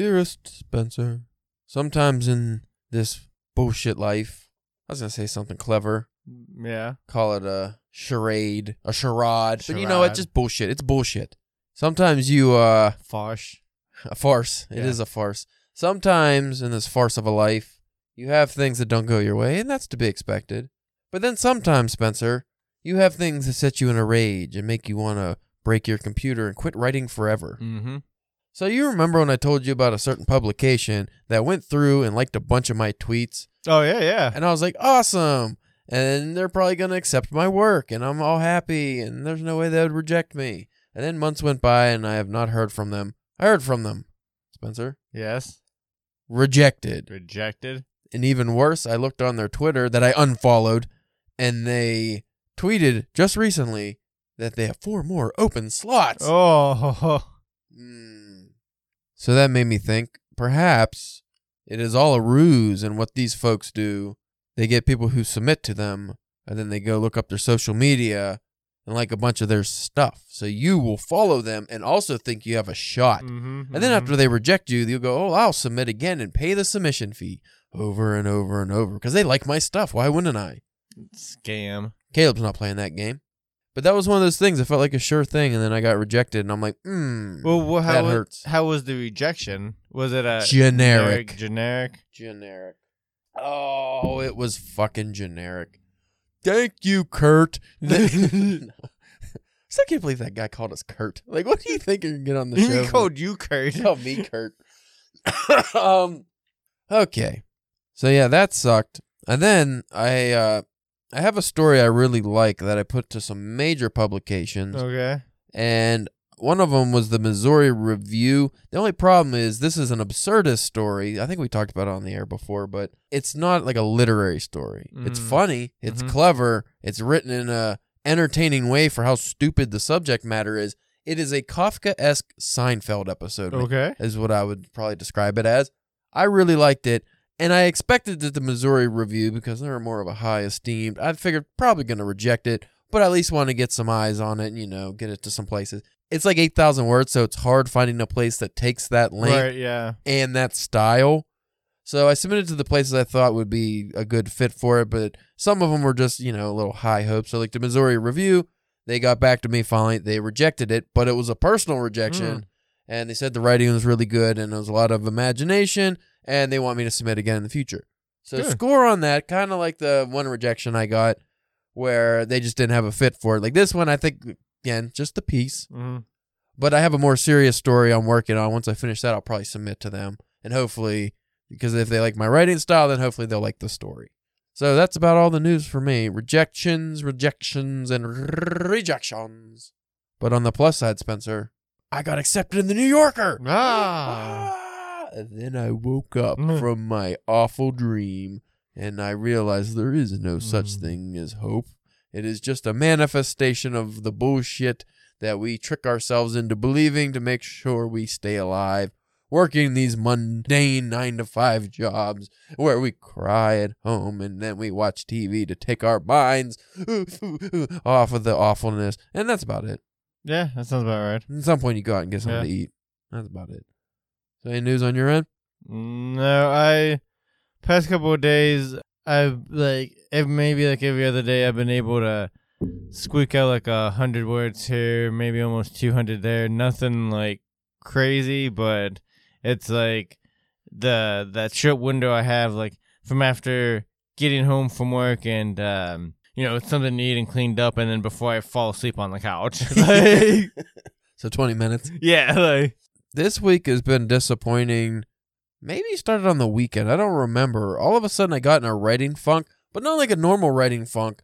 Dearest Spencer, sometimes in this bullshit life, I was gonna say something clever. Yeah. Call it a charade, a charade. But you know what? Charade. Just bullshit. It's bullshit. Sometimes you uh Farce. a farce. It is Yeah. a farce. Sometimes in this farce of a life, you have things that don't go your way, and that's to be expected. But then sometimes, Spencer, you have things that set you in a rage and make you want to break your computer and quit writing forever. Mm-hmm. So you remember when I told you about a certain publication that went through and liked a bunch of my tweets, Oh yeah, yeah. and I was like, awesome. And they're probably going to accept my work, and I'm all happy, and there's no way they would reject me. And then months went by, and I have not heard from them. I heard from them, Spencer. Yes. Rejected. Rejected. And even worse, I looked on their Twitter that I unfollowed, and they tweeted just recently that they have four more open slots. Oh. Hmm. So that made me think perhaps it is all a ruse, and what these folks do, they get people who submit to them, and then they go look up their social media and like a bunch of their stuff. So you will follow them and also think you have a shot. Mm-hmm. And then after they reject you, you'll go, oh, I'll submit again and pay the submission fee over and over and over because they like my stuff. Why wouldn't I? scam. Caleb's not playing that game. But that was one of those things. I felt like a sure thing, and then I got rejected, and I'm like, hmm. Well, wha- how That was, hurts. How was the rejection? Was it a Generic. Generic. generic. Oh, it was fucking generic. Thank you, Kurt. I still can't believe that guy called us Kurt. Like, what do you think you're gonna get on the show? he called you Kurt. Tell me, Kurt. um, okay. So yeah, that sucked. And then I uh I have a story I really like that I put to some major publications, Okay. and one of them was the Missouri Review. The only problem is this is an absurdist story. I think we talked about it on the air before, but it's not like a literary story. It's Mm. funny, it's Mhm. clever, it's written in a entertaining way for how stupid the subject matter is. It is a Kafka-esque Seinfeld episode Okay. is what I would probably describe it as. I really liked it, and I expected that the Missouri Review because they're more of a high esteemed. I figured probably going to reject it, but at least want to get some eyes on it and you know get it to some places. It's like eight thousand words, so it's hard finding a place that takes that length Right. Yeah. and that style. So I submitted to the places I thought would be a good fit for it, but some of them were just, you know, a little high hopes. So like the Missouri Review, they got back to me finally. They rejected it, but it was a personal rejection. Mm. And they said the writing was really good and there was a lot of imagination and they want me to submit again in the future. So Good. score on that, kind of like the one rejection I got where they just didn't have a fit for it. Like this one, I think, again, just the piece. hmm But I have a more serious story I'm working on. Once I finish that, I'll probably submit to them. And hopefully, because if they like my writing style, then hopefully they'll like the story. So that's about all the news for me. Rejections, rejections, and rejections. But on the plus side, Spencer, I got accepted in the New Yorker. Ah. Ah! And then I woke up Mm. from my awful dream and I realized there is no such Mm. thing as hope. It is just a manifestation of the bullshit that we trick ourselves into believing to make sure we stay alive, working these mundane nine to five jobs where we cry at home and then we watch TV to take our minds off of the awfulness. And that's about it. Yeah, that sounds about right. At some point, you go out and get something Yeah. to eat. That's about it. So, any news on your end? No, I past couple of days I've like maybe like every other day I've been able to squeak out like a hundred words here, maybe almost two hundred there. Nothing like crazy, but it's like the that short window I have like from after getting home from work and um you know something to eat and cleaned up, and then before I fall asleep on the couch. like, So, 20 minutes. yeah, like This week has been disappointing. Maybe started on the weekend. I don't remember. All of a sudden, I got in a writing funk, but not like a normal writing funk.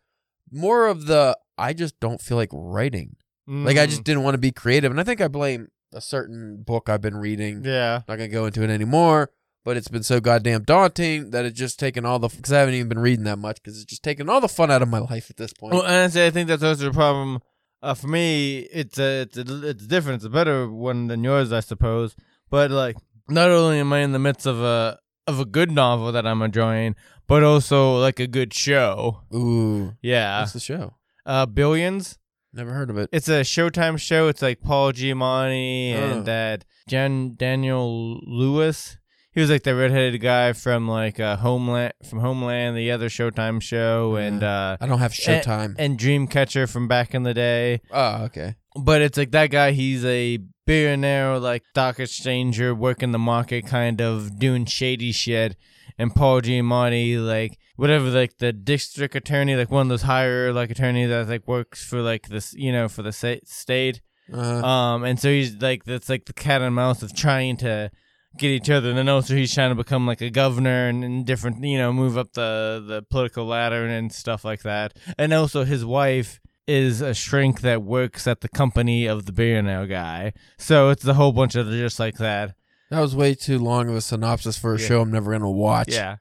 More of the, I just don't feel like writing. Like, I mm, just didn't want to be creative. And I think I blame a certain book I've been reading. yeah. Not going to go into it anymore, but it's been so goddamn daunting that it's just taken all the, because I haven't even been reading that much, because it's just taken all the fun out of my life at this point. Well, honestly, I think that's also the problem. Uh, for me, it's a, it's a, it's different. It's a better one than yours, I suppose. But like, not only am I in the midst of a of a good novel that I'm enjoying, but also like a good show. Ooh. Yeah, What's the show? uh, Billions. Never heard of it. It's a Showtime show. It's like Paul Giamatti and Oh. that Jan Daniel Lewis. He was like the redheaded guy from like uh, Homeland, from Homeland, the other Showtime show, and uh, I don't have Showtime. and Dreamcatcher from back in the day. oh, okay. But it's like that guy. He's a billionaire, like stock exchanger, working the market, kind of doing shady shit. And Paul Giamatti, like whatever, like the district attorney, like one of those higher like attorney that like works for like this, you know, for the state. Uh, Um, and so he's like that's like the cat and mouse of trying to get each other. And then also he's trying to become like a governor and, and different, you know, move up the the political ladder and, and stuff like that. And also his wife is a shrink that works at the company of the billionaire guy. So it's a whole bunch of just like that. that was way too long of a synopsis for a Yeah. show I'm never gonna watch. Yeah.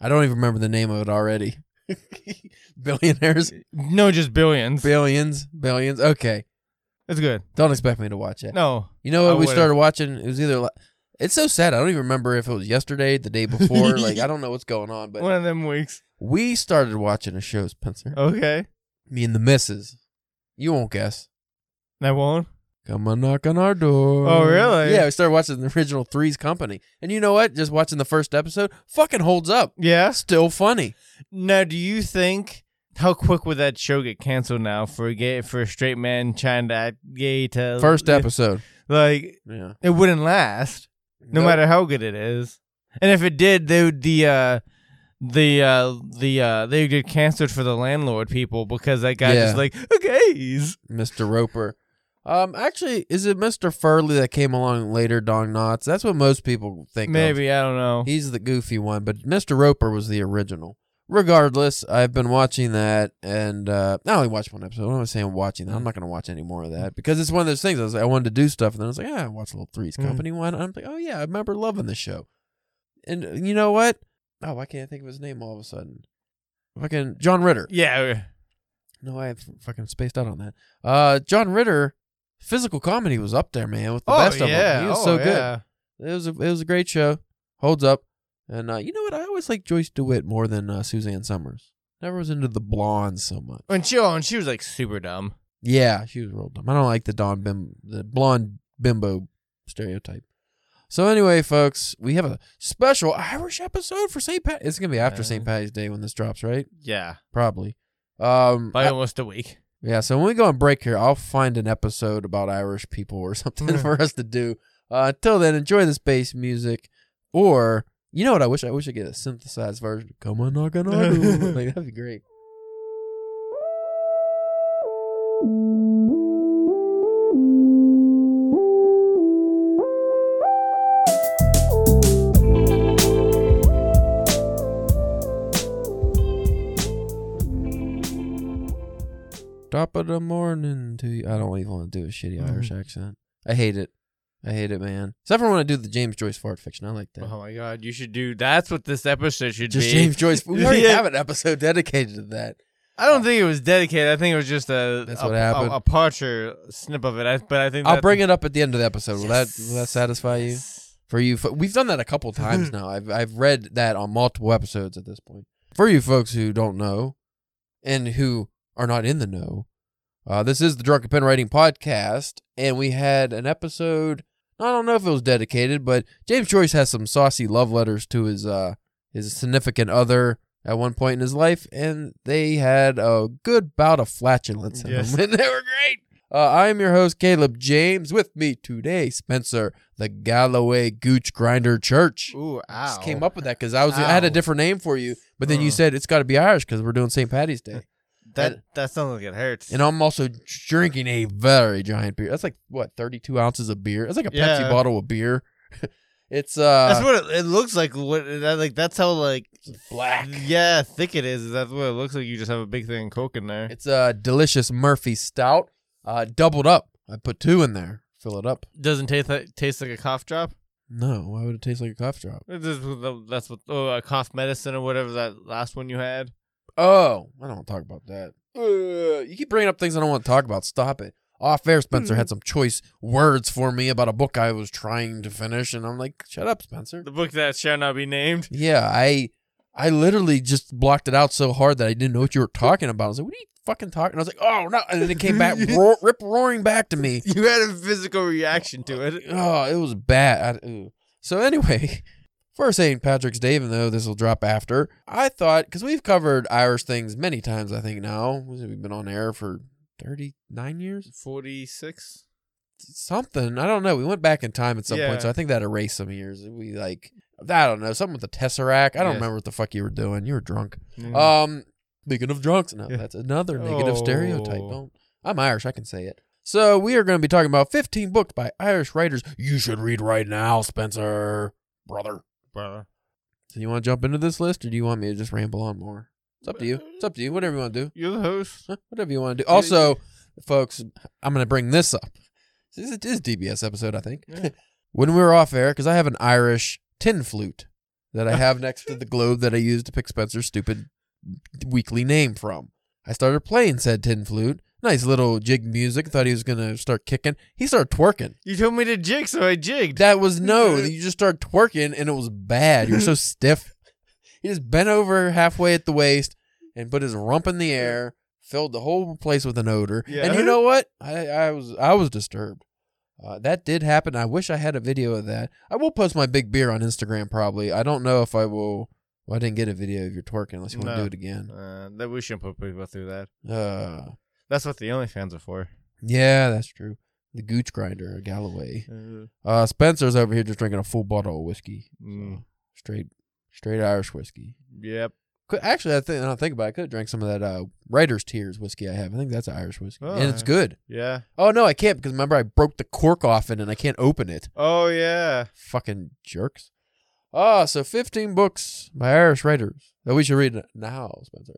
I don't even remember the name of it already. Billionaires, No, just billions. billions, billions. Okay, It's good. don't expect me to watch it. No. You know what I we would've. started watching? It was either. It's so sad. I don't even remember if it was yesterday, the day before. like I don't know what's going on. But One of them weeks. we started watching a show, Spencer. Okay. Me and the missus. You won't guess. I won't. Come on, knock on our door. Oh, really? Yeah, we started watching the original Three's Company, and you know what? Just watching the first episode, fucking holds up. Yeah. Still funny. Now, do you think how quick would that show get canceled now for a gay for a straight man trying to act gay to First episode. Like Yeah. it wouldn't last, no Nope. matter how good it is. And if it did, they would the uh the uh the uh they would get canceled for the landlord people because that guy Yeah. just like okay Mr. Roper. Um, actually, is it Mr. Furley that came along later, Don Knotts? That's what most people think. of. maybe I don't know. He's the goofy one, but Mr. Roper was the original. Regardless, I've been watching that, and uh, I only watched one episode. I'm not saying I'm watching that. I'm not going to watch any more of that because it's one of those things. I, was, I wanted to do stuff, and then I was like, ah, I watched Little Three's Mhm. Company one. I'm like, oh yeah, I remember loving the show. And uh, you know what? Oh, why can't I think of his name all of a sudden? Fucking John Ritter. yeah, No, I fucking spaced out on that. Uh, John Ritter, physical comedy was up there, man, with the oh best of yeah, them. He was oh, so good. yeah. It was a, it was a great show. Holds up. And uh, you know what? I always like Joyce DeWitt more than uh, Suzanne Somers. Never was into the blondes so much. When she oh, and she was like super dumb. Yeah, she was real dumb. I don't like the Don Bim, the blonde bimbo stereotype. So anyway, folks, we have a special Irish episode for St. Pat. It's gonna be after Yeah. St. Patty's Day when this drops, right? Yeah, Probably. Um, by I- almost a week. yeah. So when we go on break here, I'll find an episode about Irish people or something for us to do. Uh, until then, enjoy this bass music, or you know what? I wish I wish I get a synthesized version. Come on, knock on like that'd be great. Top of the morning to you. I don't even want to do a shitty Mhm. Irish accent. I hate it. I hate it, man. Except for when I do the James Joyce fart fiction. I like that. Oh my god, you should do. That's what this episode should Just be. James Joyce. We already Yeah. have an episode dedicated to that. I don't think it was dedicated. I think it was just a That's a, what happened. A, a partial snip of it. I, but I think I'll bring it up at the end of the episode. Will that will that satisfy you? For you, fo- we've done that a couple times now. I've I've read that on multiple episodes at this point. For you folks who don't know, and who are not in the know, uh, this is the Drunken Pen Writing Podcast, and we had an episode. I don't know if it was dedicated, but James Joyce has some saucy love letters to his uh his significant other at one point in his life, and they had a good bout of flatulence in Yes. them, and they were great. Uh, I am your host, Caleb James. With me today, Spencer, the Galloway Gooch Grinder Church. Ooh, ow. Just came up with that because I was I had a different name for you, but then you Uh. said it's got to be Irish because we're doing St. Patty's Day, That that sounds like it hurts. and I'm also drinking a very giant beer. That's like what 32 ounces of beer. That's like a Pepsi bottle of beer. it's uh that's what it, it looks like. What that, like that's how like black. Yeah, thick it is. That's what it looks like. You just have a big thing of coke in there. It's a delicious Murphy Stout, uh, doubled up. I put two in there. Fill it up. doesn't taste like taste like a cough drop. No, why would it taste like a cough drop? It's just- That's what oh a cough medicine or whatever that last one you had. Oh, I don't want to talk about that. Uh, you keep bringing up things I don't want to talk about. Stop it. Off air, Spencer had some choice words for me about a book I was trying to finish, and I'm like, shut up, Spencer. The book that shall not be named. Yeah, I I literally just blocked it out so hard that I didn't know what you were talking about. I was like, "What are you fucking talking?" And I was like, "Oh no!" And then it came back, roar, rip roaring back to me. You had a physical reaction to it. Oh, it was bad. I, so anyway, for St. Patrick's Day, even though this will drop after, I thought because we've covered Irish things many times. I think now we've been on air for thirty nine years, Forty six. something. I don't know. We went back in time at some Yeah. point, so I think that erased some years. We like I don't know something with the tesseract. I don't Yes. remember what the fuck you were doing. You were drunk. Mm. Um, speaking of drunks, no, Yeah. that's another negative stereotype. Oh. Don't. I'm Irish. I can say it. So we are going to be talking about 15 books by Irish writers you should read right now, Spencer, brother. So you want to jump into this list, or do you want me to just ramble on more? It's up to you. It's up to you. Whatever you want to do. You're the host. Huh? Whatever you want to do. Also, folks, I'm going to bring this up. This is this is a DBS episode, I think. Yeah. when we were off air, because I have an Irish tin flute that I have next to the globe that I use to pick Spencer's stupid weekly name from. I started playing said tin flute. Nice little jig music. Thought he was gonna start kicking. He started twerking. You told me to jig, so I jigged. That was no. You just started twerking, and it was bad. You're so stiff. He just bent over halfway at the waist and put his rump in the air, filled the whole place with an odor. Yeah. And you know what? I, I was I was disturbed. Uh, that did happen. I wish I had a video of that. I will post my big beer on Instagram probably. I don't know if I will. Well, I didn't get a video of your twerking unless you want to No. do it again. Uh, that we shouldn't put people through that. Uh, That's what the OnlyFans are for. yeah, that's true. The Gooch Grinder, Galloway. Uh, Uh, Spencer's over here just drinking a full bottle of whiskey. mm, Straight, straight Irish whiskey. yep. Could, actually, I think I don't think about. it. I could have drank some of that uh, Writer's Tears whiskey I have. I think that's Irish whiskey, Oh, and it's good. Yeah. Oh no, I can't because remember I broke the cork off it and I can't open it. Oh yeah. Fucking jerks. Ah, so 15 books by Irish writers that we should read now, Spencer.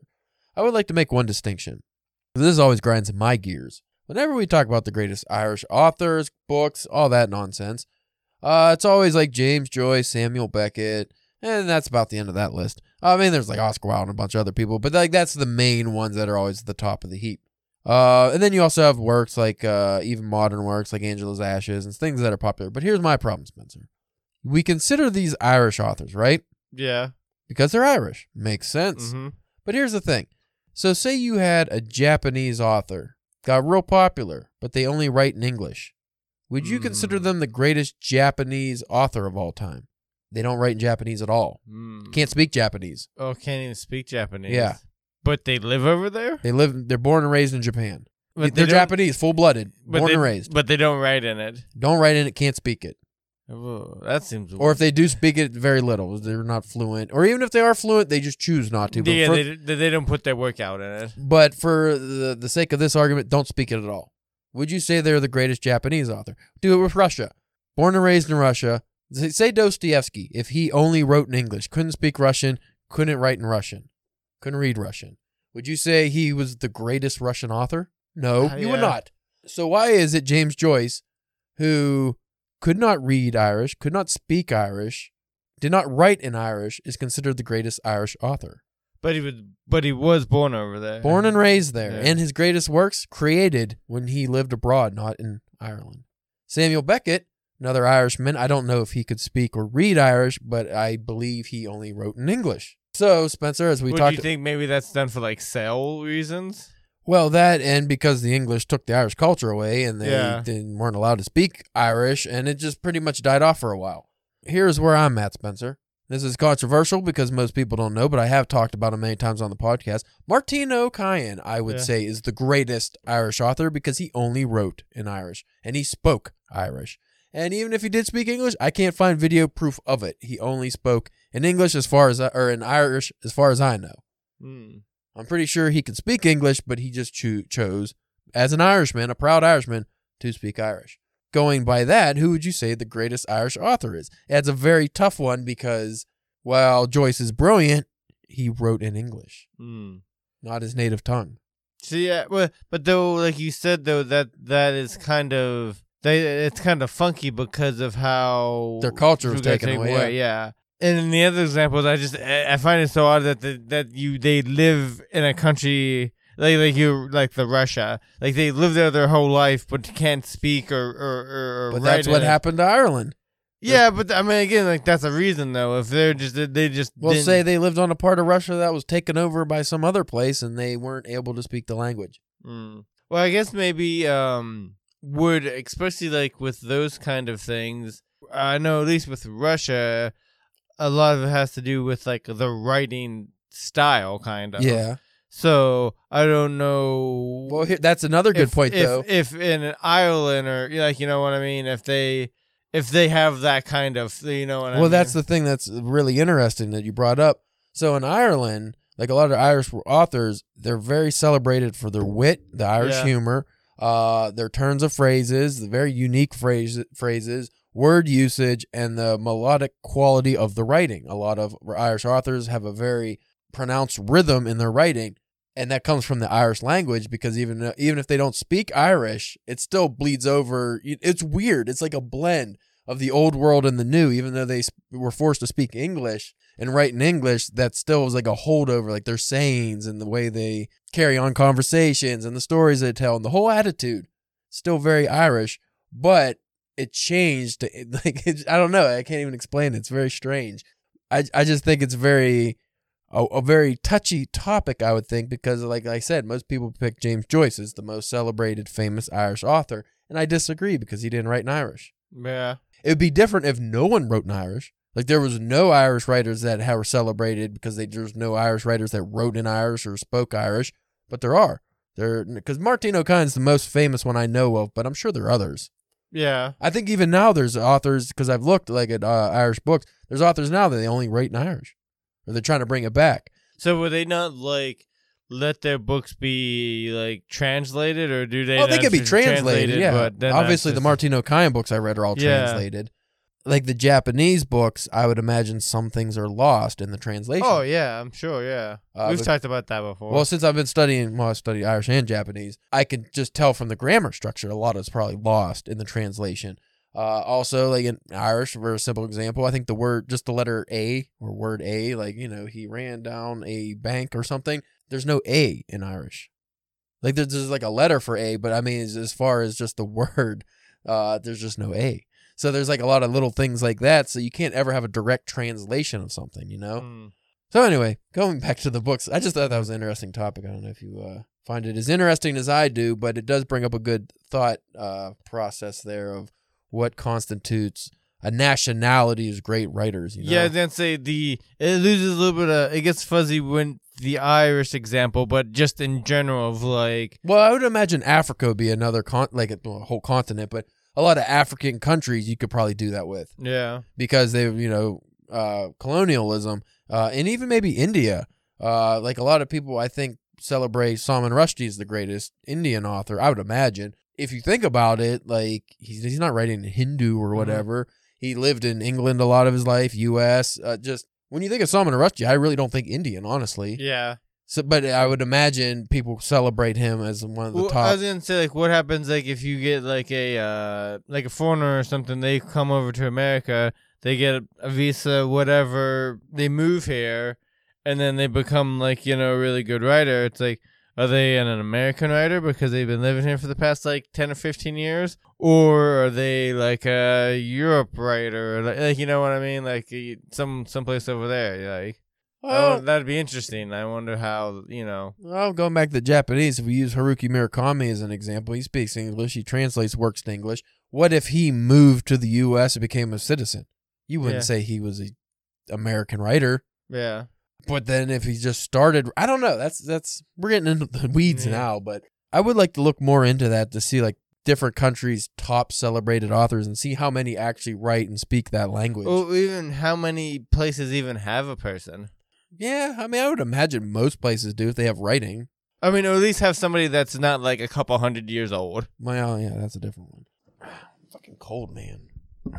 I would like to make one distinction. This always grinds my gears. Whenever we talk about the greatest Irish authors, books, all that nonsense, uh, it's always like James Joyce, Samuel Beckett, and that's about the end of that list. I mean, there's like Oscar Wilde and a bunch of other people, but like that's the main ones that are always at the top of the heap. Uh, and then you also have works like uh, even modern works like Angela's Ashes and things that are popular. But here's my problem, Spencer. We consider these Irish authors, right? Yeah. Because they're Irish. Makes sense. hmm But here's the thing. So say you had a Japanese author, got real popular, but they only write in English. Would you consider Mm. them the greatest Japanese author of all time? They don't write in Japanese at all. Mm. Can't speak Japanese. Oh, can't even speak Japanese. Yeah. But they live over there. They live they're born and raised in Japan. But they they're don't- Japanese, full blooded, born they, and raised. But they don't write in it. Don't write in it, can't speak it. That seems. Or if they do speak it, very little. They're not fluent. Or even if they are fluent, they just choose not to. But, yeah, for, they, they don't put their work out in it. but for the, the sake of this argument, don't speak it at all. Would you say they're the greatest Japanese author? Do it with Russia. Born and raised in Russia. Say- Dostoevsky, if he only wrote in English, couldn't speak Russian, couldn't write in Russian, couldn't read Russian. Would you say he was the greatest Russian author? No, Uh, you would not. So why is it James Joyce, who could not read Irish, could not speak Irish, did not write in Irish, is considered the greatest Irish author? But he was. But he was born over there. Born and raised there, Yeah. and his greatest works created when he lived abroad, not in Ireland. Samuel Beckett, another Irishman. I don't know if he could speak or read Irish, but I believe he only wrote in English. So, Spencer, as we Would talked, you think maybe that's done for like sale reasons? Well, that and because the English took the Irish culture away, and they Yeah. didn't, weren't allowed to speak Irish, and it just pretty much died off for a while. Here's where I'm at, Spencer. This is controversial because most people don't know, but I have talked about him many times on the podcast. Máirtín Ó Cadhain, I would Yeah. say, is the greatest Irish author because he only wrote in Irish and he spoke Irish. And even if he did speak English, I can't find video proof of it. He only spoke in English as far as I, or in Irish as far as I know. Hmm. I'm pretty sure he could speak English, but he just cho- chose, as an Irishman, a proud Irishman, to speak Irish. Going by that, who would you say the greatest Irish author is? That's a very tough one because while Joyce is brilliant, he wrote in English, Hmm. not his native tongue. So yeah, well, but though, like you said, though that that is kind of they it's kind of funky because of how Their culture was taken away, Yeah. And in the other examples, I just I find it so odd that the, that you they live in a country like like you like the Russia like they live there their whole life but can't speak or or, or, But that's what it. happened to Ireland. Yeah, but I mean, again, like that's a reason though. If they're just they just Well, didn't- say they lived on a part of Russia that was taken over by some other place and they weren't able to speak the language. Mm. Well, I guess maybe um would especially like with those kind of things. I know at least with Russia, a lot of it has to do with like the writing style, kind of. Yeah. So I don't know. Well, here, that's another good if, point, if, though. If in Ireland or like you know what I mean, if they if they have that kind of you know what I mean. well, mean. that's the thing that's really interesting that you brought up. So in Ireland, like a lot of Irish authors, they're very celebrated for their wit, the Irish Yeah. humor, uh, their turns of phrases, the very unique phrase, phrases, word usage, and the melodic quality of the writing. A lot of Irish authors have a very pronounced rhythm in their writing. And that comes from the Irish language because even even if they don't speak Irish, it still bleeds over. It's weird. It's like a blend of the old world and the new. Even though they were forced to speak English and write in English, that still was like a holdover, like their sayings and the way they carry on conversations and the stories they tell and the whole attitude. Still very Irish, but it changed. Like it, I don't know. I can't even explain it. It's very strange. I I just think it's very a, a very touchy topic, I would think, because like I said, most people pick James Joyce as the most celebrated, famous Irish author, and I disagree because he didn't write in Irish. yeah. It would be different if no one wrote in Irish. Like there was no Irish writers that were celebrated because they, there's no Irish writers that wrote in Irish or spoke Irish, but there are. There because Máirtín Ó Cadhain's the most famous one I know of, but I'm sure there are others. Yeah. I think even now there's authors because I've looked like at uh, Irish books. There's authors now that they only write in Irish, or they're trying to bring it back. So would they not like let their books be like translated, or do they? oh, they could be just translated. Yeah, but then obviously the Martino Máirtín Ó Cadhain books I read are all Yeah. translated. Like the Japanese books, I would imagine some things are lost in the translation. Oh yeah, I'm sure. Yeah, Uh, we've but- talked about that before. Well, since I've been studying, well, I study Irish and Japanese, I can just tell from the grammar structure a lot is probably lost in the translation. Uh, also, like in Irish, for a simple example, I think the word, just the letter A or word A, like, you know, he ran down a bank or something. There's no A in Irish. Like, there's, there's like a letter for A, but I mean, as, as far as just the word, uh, there's just no A. So there's like a lot of little things like that. So you can't ever have a direct translation of something, you know? Mm. So anyway, going back to the books, I just thought that was an interesting topic. I don't know if you uh, find it as interesting as I do, but it does bring up a good thought uh, process there of what constitutes a nationality as great writers. You know? Yeah, then say the it loses a little bit of it gets fuzzy when the Irish example, but just in general of like Well, I would imagine Africa would be another con- like a whole continent, but a lot of African countries you could probably do that with yeah, because they, you know, uh, colonialism, uh, and even maybe India. Uh, like a lot of people, I think celebrate Salman Rushdie as the greatest Indian author. I would imagine. If you think about it, like he's he's not writing in Hindu or whatever. He lived in England a lot of his life, U.S. Uh, just when you think of Salman Rushdie, I really don't think Indian, honestly. yeah. So, but I would imagine people celebrate him as one of the Well, I was gonna say like what happens like if you get like a uh like a foreigner or something, they come over to America, they get a visa, whatever, they move here, and then they become like you know a really good writer. It's like. Are they an American writer because they've been living here for the past like ten or fifteen years, or are they like a Europe writer, like, like you know what I mean, like uh, some someplace over there? Like Well, oh, that'd be interesting. I wonder how you know. Well, going back to the Japanese, if we use Haruki Murakami as an example, he speaks English, he translates works to English. What if he moved to the U.S. and became a citizen? You wouldn't Yeah. say he was a American writer, Yeah. but then if he just started, I don't know. That's that's we're getting into the weeds Yeah. now, but I would like to look more into that to see like different countries' top celebrated authors and see how many actually write and speak that language. Or even how many places even have a person? Yeah, I mean, I would imagine most places do if they have writing. I mean, or at least have somebody that's not like a couple hundred years old. Well, yeah, that's a different one. Fucking cold, man.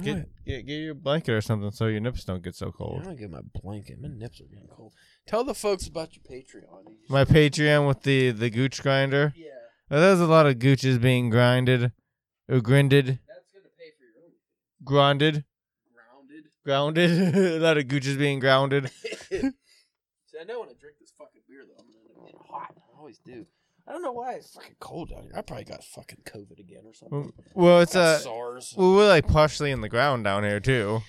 Get, get get your blanket or something so your nips don't get so cold. I'm gonna get my blanket. My nips are getting cold. Tell the folks about your Patreon. My Patreon with the the gooch grinder. yeah, There's a lot of gooches being grinded, or grinded, that's gonna pay for your own grounded, grounded. grounded. a lot of gooches being grounded. See, I know when I drink this fucking beer though, I'm gonna get hot. I always do. I don't know why it's fucking cold down here. I probably got fucking COVID again or something. Well, it's Got uh, SARS. well, we're like partially in the ground down here too.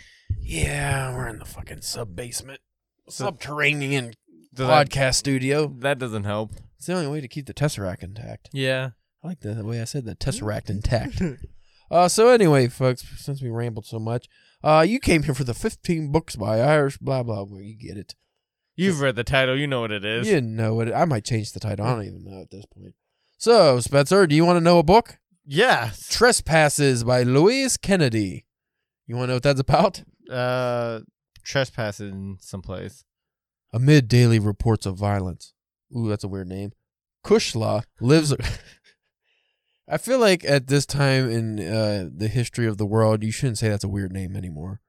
Yeah, we're in the fucking sub basement, So- subterranean So that, podcast studio. that doesn't help. It's the only way to keep the tesseract intact. Yeah. I like the way I said the tesseract intact. Uh, so anyway, folks, since we rambled so much, uh, you came here for the 15 books by Irish blah blah. Where you get it? You've read the title. You know what it is. You know what? it. I might change the title. I don't even know at this point. So, Spencer, do you want to know a book? Yes. Trespasses by Louise Kennedy. You want to know what that's about? Uh, trespassing someplace. Amid daily reports of violence. Ooh, that's a weird name. Cushla lives. I feel like at this time in uh, the history of the world, you shouldn't say that's a weird name anymore.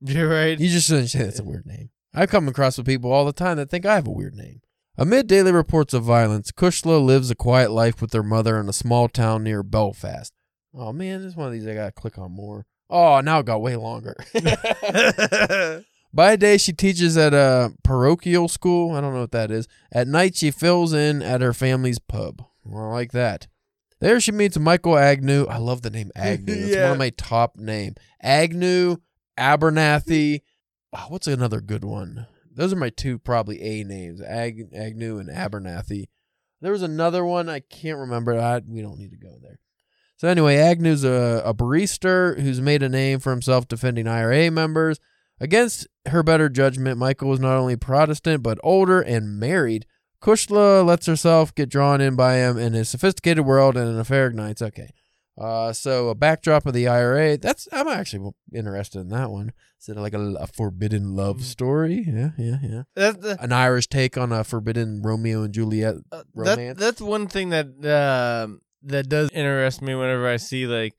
You're right. You just shouldn't say that's a weird name. I come across with people all the time that think I have a weird name. Amid daily reports of violence, Cushla lives a quiet life with her mother in a small town near Belfast. Oh man, this is one of these I gotta click on more. Oh, now it got way longer. By day, she teaches at a parochial school. I don't know what that is. At night, she fills in at her family's pub. Well, I like that. There, she meets Michael Agnew. I love the name Agnew. It's one of my top name. Agnew, Abernathy. Oh, what's another good one? Those are my two probably A names: Ag- Agnew and Abernathy. There was another one I can't remember. I, we don't need to go there. So anyway, Agnew's a, a barista who's made a name for himself defending IRA members. Against her better judgment, Michael was not only Protestant but older and married. Cushla lets herself get drawn in by him in his sophisticated world, and an affair ignites. Okay, uh, so a backdrop of the IRA. That's I'm actually interested in that one. Is it like a, a forbidden love Mhm. story? Yeah, yeah, yeah. The, An Irish take on a forbidden Romeo and Juliet. uh, that, romance. that's one thing that um that does interest me whenever I see like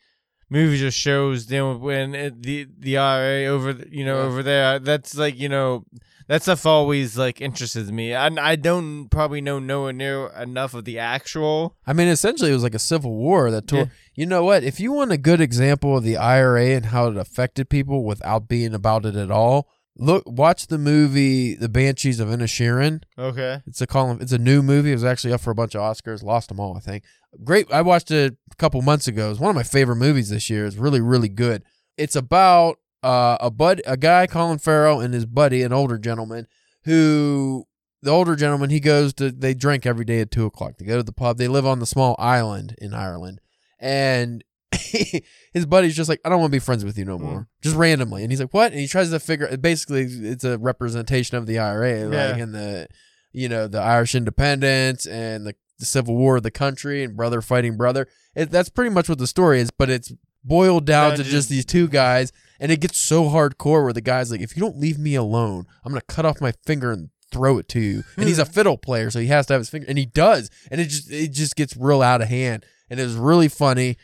movies or shows Then when it, the the IRA over you know Yeah. over there. That's like you know that stuff always like interests me. I I don't probably know nowhere near enough of the actual. I mean, essentially, it was like a civil war that tore. Yeah. You know what? If you want a good example of the IRA and how it affected people without being about it at all, look, watch the movie "The Banshees of Inisherin." Okay. It's a column. It's a new movie. It was actually up for a bunch of Oscars. Lost them all, I think. Great. I watched it a couple months ago. It's one of my favorite movies this year. It's really, really good. It's about uh, a bud, a guy, Colin Farrell, and his buddy, an older gentleman, who the older gentleman he goes to. They drink every day at two o'clock. They go to the pub. They live on the small island in Ireland, and his buddy's just like, I don't want to be friends with you no more, just randomly. And he's like, what? And he tries to figure. Basically, it's a representation of the IRA, like Yeah. in the you know the Irish independence and the, the Civil War of the country and brother fighting brother. It, that's pretty much what the story is, but it's boiled down to just- these two guys, and it gets so hardcore where the guy's like, if you don't leave me alone, I'm gonna cut off my finger and throw it to you. And he's a fiddle player, so he has to have his finger, and he does, and it just it just gets real out of hand, and it was really funny,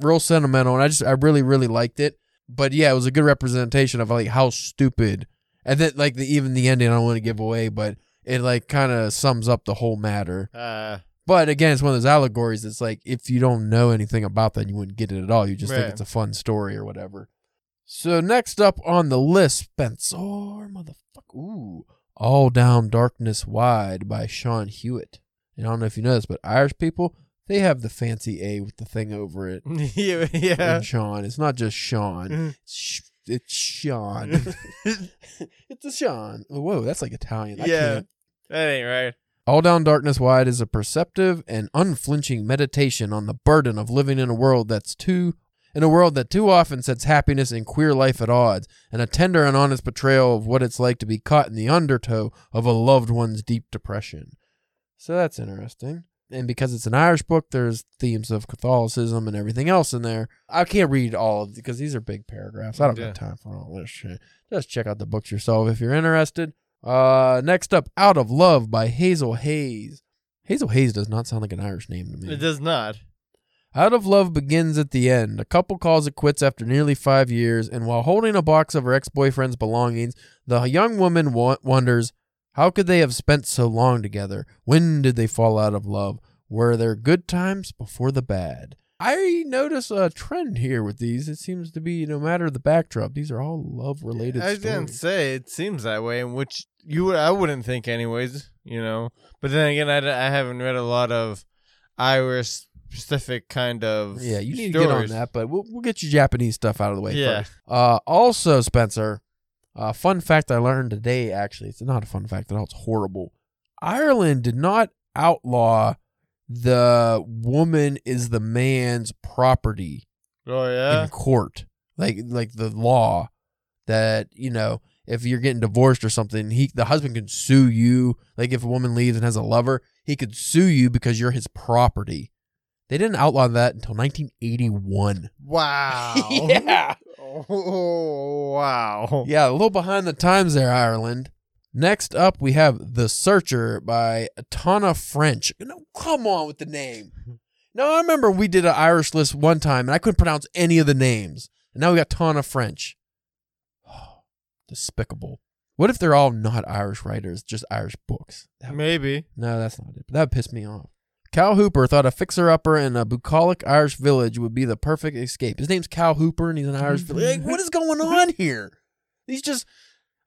real sentimental, and I just I really really liked it. But yeah, it was a good representation of like how stupid, and then like the even the ending I don't want to give away, but it like kind of sums up the whole matter. Uh, But again, it's one of those allegories. It's like if you don't know anything about that, you wouldn't get it at all. You just think it's a fun story or whatever. So next up on the list, Spencer, motherfucker, ooh, All Down Darkness Wide by Sean Hewitt. And I don't know if you know this, but Irish people they have the fancy A with the thing over it. yeah. yeah. And Sean, it's not just Sean. Mm-hmm. It's, it's Sean. it's a Sean. Whoa, that's like Italian. Yeah. that ain't right. All Down Darkness Wide is a perceptive and unflinching meditation on the burden of living in a world that's too in a world that too often sets happiness and queer life at odds, and a tender and honest portrayal of what it's like to be caught in the undertow of a loved one's deep depression. So that's interesting. And because it's an Irish book, there's themes of Catholicism and everything else in there. I can't read all of because these are big paragraphs. I don't Yeah. have time for all this shit. Just check out the books yourself if you're interested. Uh, next up, Out of Love by Hazel Hayes. Hazel Hayes does not sound like an Irish name to me. It does not. Out of Love begins at the end. A couple calls it quits after nearly five years, and while holding a box of her ex boyfriend's belongings, the young woman wa- wonders how could they have spent so long together? When did they fall out of love? Were there good times before the bad? I notice a trend here with these. It seems to be no matter the backdrop, these are all love related I was gonna say it seems that way, in which you would I wouldn't think anyways, you know. But then again, I, I haven't read a lot of Irish specific kind of Yeah, you need to get on that, but we'll, we'll get you Japanese stuff out of the way Yeah. first. Uh, also, Spencer, uh, fun fact I learned today, actually, it's not a fun fact at all, it's horrible. Ireland did not outlaw the woman is the man's property Oh yeah. in court. Like like the law that, you know, if you're getting divorced or something, he the husband can sue you. Like if a woman leaves and has a lover, he could sue you because you're his property. They didn't outlaw that until 1981. Wow. yeah. Oh wow. Yeah, a little behind the times there, Ireland. Next up, we have The Searcher by Tana French. No, come on with the name. Now, I remember we did an Irish list one time and I couldn't pronounce any of the names. And now we got Tana French. Despicable. What if they're all not Irish writers, just Irish books? That would- Maybe. no, that's not it. That would piss me off. Cal Hooper thought a fixer-upper in a bucolic Irish village would be the perfect escape. His name's Cal Hooper, and he's an Irish mm-hmm. village. Like, what is going on here? He's just.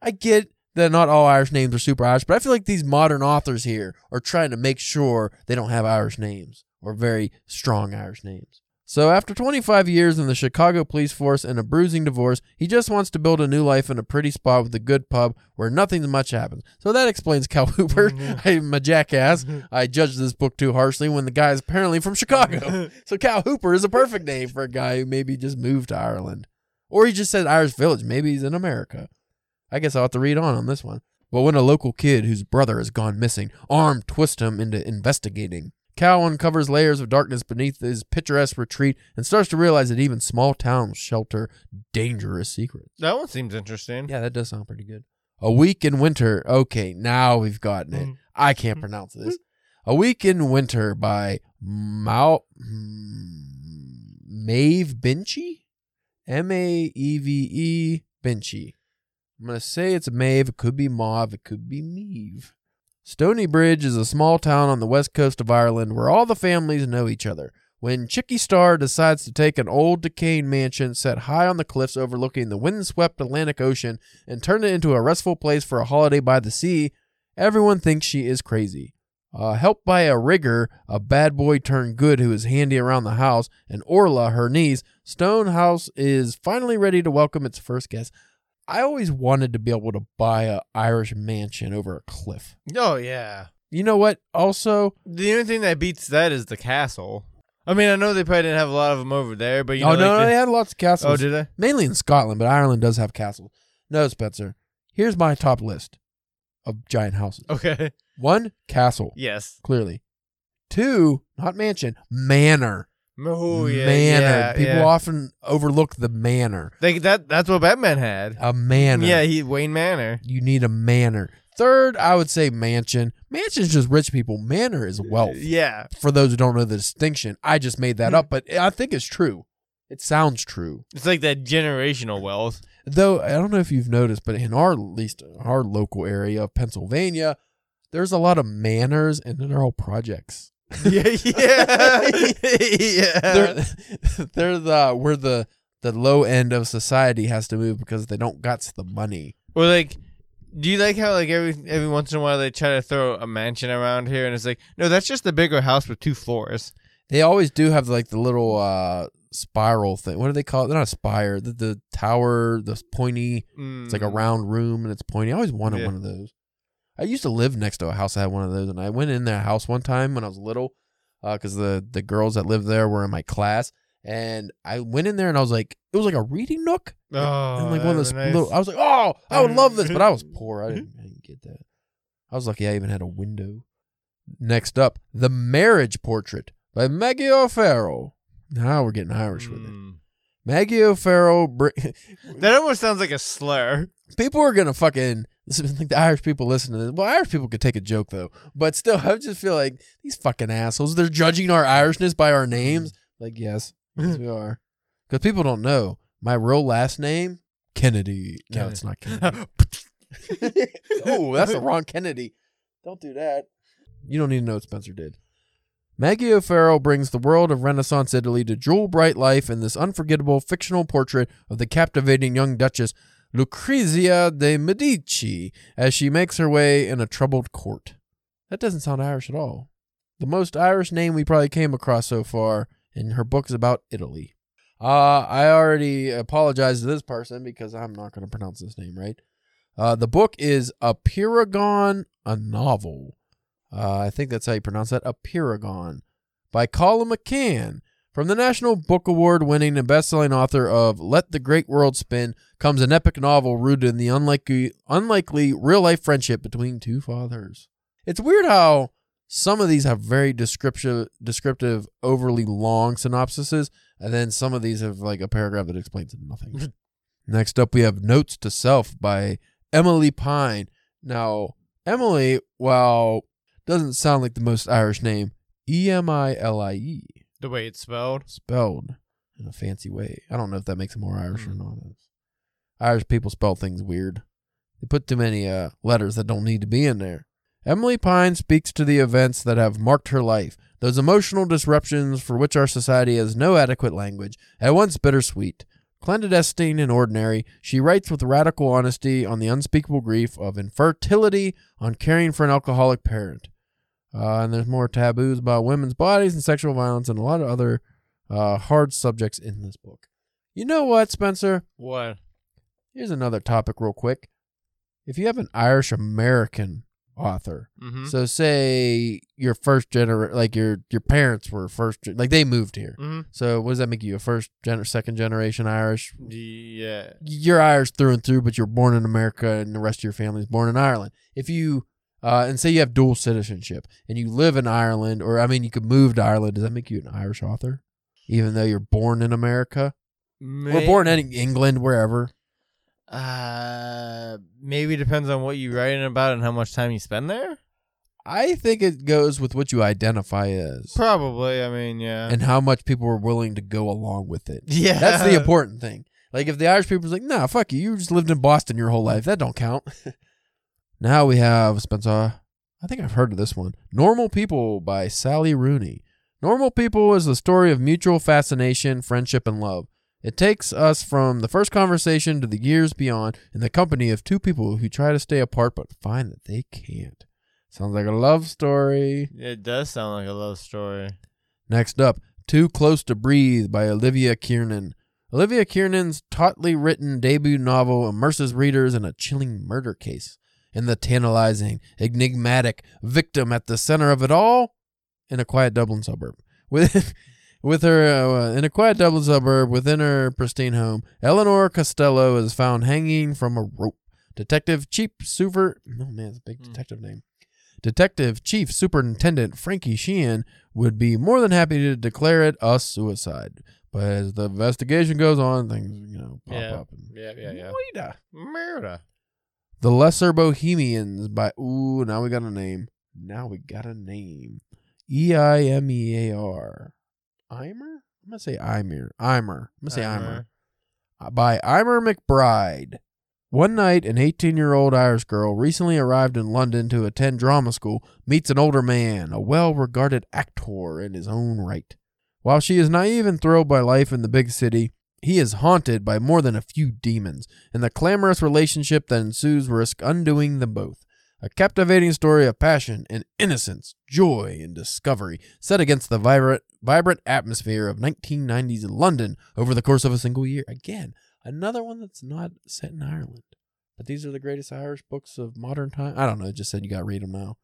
I get that not all Irish names are super Irish, but I feel like these modern authors here are trying to make sure they don't have Irish names or very strong Irish names. So after 25 years in the Chicago police force and a bruising divorce, he just wants to build a new life in a pretty spot with a good pub where nothing much happens. So that explains Cal Hooper. Mm-hmm. I'm a jackass. I judged this book too harshly when the guy is apparently from Chicago. so Cal Hooper is a perfect name for a guy who maybe just moved to Ireland. Or he just said Irish Village. Maybe he's in America. I guess I'll have to read on on this one. But when a local kid whose brother has gone missing, armed twist him into investigating. Cal uncovers layers of darkness beneath his picturesque retreat and starts to realize that even small towns shelter dangerous secrets. That one seems interesting. Yeah, that does sound pretty good. A Week in Winter. Okay, now we've gotten it. Mm. I can't pronounce this. A Week in Winter by hmm, Maeve Binchy? M A E V E Binchy. I'm going to say it's Maeve. It could be Mauve. It could be Neve. Stony Bridge is a small town on the west coast of Ireland where all the families know each other. When Chicky Starr decides to take an old decaying mansion set high on the cliffs overlooking the windswept Atlantic Ocean and turn it into a restful place for a holiday by the sea, everyone thinks she is crazy. Uh, helped by a rigger, a bad boy turned good who is handy around the house, and Orla, her niece, Stonehouse is finally ready to welcome its first guest. I always wanted to be able to buy a Irish mansion over a cliff. Oh yeah. You know what? Also, The only thing that beats that is the castle. I mean, I know they probably didn't have a lot of them over there, but you oh, know, oh no, like no, the- they had lots of castles. oh, did they? mainly in Scotland, but Ireland does have castles. No, Spencer. Here's my top list of giant houses. Okay. One, castle, Yes. clearly. Two, not mansion, manor. Oh yeah. manor. Yeah, People yeah. often overlook the manner. Like that. That's what Batman had. A manner. Yeah, he Wayne Manor. You need a manner. Third, I would say mansion. Mansion is just rich people. Manor is wealth. Yeah. For those who don't know the distinction, I just made that up, but I think it's true. It sounds true. It's like that generational wealth. Though I don't know if you've noticed, but in our at least our local area of Pennsylvania, there's a lot of manors and they're all projects. yeah. Yeah. yeah. They're they're the where the the low end of society has to move because they don't got the money. Or like, do you like how like every every once in a while they try to throw a mansion around here, and it's like, no, that's just a bigger house with two floors. They always do have like the little uh spiral thing. What do they call it? They're not a spire. The, the tower, the pointy. It's like a Mm. round room and it's pointy. I always wanted Yeah. one of those. I used to live next to a house that had one of those, and I went in their house one time when I was little, because the the girls that lived there were in my class, and I went in there and I was like, it was like a reading nook, Oh, and like one of those nice. little. I was like, oh, I would love this, but I was poor. I didn't, I didn't get that. I was lucky I even had a window. Next up, the marriage portrait by Maggie O'Farrell. Now we're getting Irish with it. Mm. Maggie O'Farrell. Br- That almost sounds like a slur. people are gonna fucking like the Irish people listen to this. Well, Irish people could take a joke though, but still, I just feel like these fucking assholes. They're judging our Irishness by our names. Like, yes, yes we are, because people don't know my real last name Kennedy. No, it's not Kennedy. oh, that's the wrong Kennedy. Don't do that. You don't need to know what Spencer did. Maggie O'Farrell brings the world of Renaissance Italy to jewel bright life in this unforgettable fictional portrait of the captivating young Duchess Lucrezia de Medici as she makes her way in a troubled court. That doesn't sound Irish at all. the most Irish name we probably came across so far, and her book is about Italy. Uh, I already apologize to this person because I'm not going to pronounce this name right. Uh, the book is Apeirogon, a novel. Uh, I think that's how you pronounce that. Apeirogon by Colin McCann. From the National Book Award winning and best-selling author of Let the Great World Spin comes an epic novel rooted in the unlikely, unlikely real-life friendship between two fathers. It's weird how some of these have very descriptive, descriptive, overly long synopsises, and then some of these have like a paragraph that explains nothing. Next up, we have Notes to Self by Emilie Pine. Now, Emilie, while doesn't sound like the most Irish name, E M I L I E, The way it's spelled. spelled in a fancy way. I don't know if that makes it more Irish or Hmm. not. Irish people spell things weird. They put too many uh, letters that don't need to be in there. Emilie Pine speaks to the events that have marked her life, those emotional disruptions for which our society has no adequate language, at once bittersweet. Clandestine and ordinary, she writes with radical honesty on the unspeakable grief of infertility, on caring for an alcoholic parent. Uh, and there's more taboos about women's bodies and sexual violence and a lot of other uh, hard subjects in this book. You know what, Spencer? What? Here's another topic, real quick. If you have an Irish American author, Mm-hmm. so say your first gener, like your your parents were first, gen- like they moved here. mm-hmm. So what does that make you? A first gen, second generation Irish? Yeah. You're Irish through and through, but you're born in America, and the rest of your family is born in Ireland. If you uh, and say you have dual citizenship and you live in Ireland, or I mean, you could move to Ireland. Does that make you an Irish author, even though you're born in America or born in England, wherever? Uh, maybe depends on what you're writing about and how much time you spend there. I think it goes with what you identify as Probably. I mean, yeah. and how much people are willing to go along with it. yeah. That's the important thing. Like if the Irish people's like, nah, fuck you, you just lived in Boston your whole life. That don't count. now we have Spencer. I think I've heard of this one. Normal People by Sally Rooney. Normal People is the story of mutual fascination, friendship, and love. It takes us from the first conversation to the years beyond in the company of two people who try to stay apart but find that they can't. Sounds like a love story. It does sound like a love story. Next up, Too Close to Breathe by Olivia Kiernan. Olivia Kiernan's tautly written debut novel immerses readers in a chilling murder case and the tantalizing, enigmatic victim at the center of it all in a quiet Dublin suburb. With with her uh, in a quiet Dublin suburb within her pristine home, Eleanor Costello is found hanging from a rope. Detective Chief Super, no man, it's a big Hmm. detective name. Detective Chief Superintendent Frankie Sheehan would be more than happy to declare it a suicide. But as the investigation goes on, things you know pop Yeah. up. And, Yeah, yeah, yeah. Moida. Murder. The Lesser Bohemians by Ooh, now we got a name. Now we got a name. E I M E A R. Eimer? I'm gonna say Eimer. Eimer. I'm gonna say Eimer. Uh, By Eimear McBride. One night, an 18 year old Irish girl recently arrived in London to attend drama school meets an older man, a well regarded actor in his own right. While she is naive and thrilled by life in the big city, he is haunted by more than a few demons, and the clamorous relationship that ensues risks undoing them both. A captivating story of passion and innocence, joy and discovery, set against the vibrant, vibrant atmosphere of 1990s London over the course of a single year. Again, another one that's not set in Ireland. But these are the greatest Irish books of modern time. I don't know. It just said you got to read them now.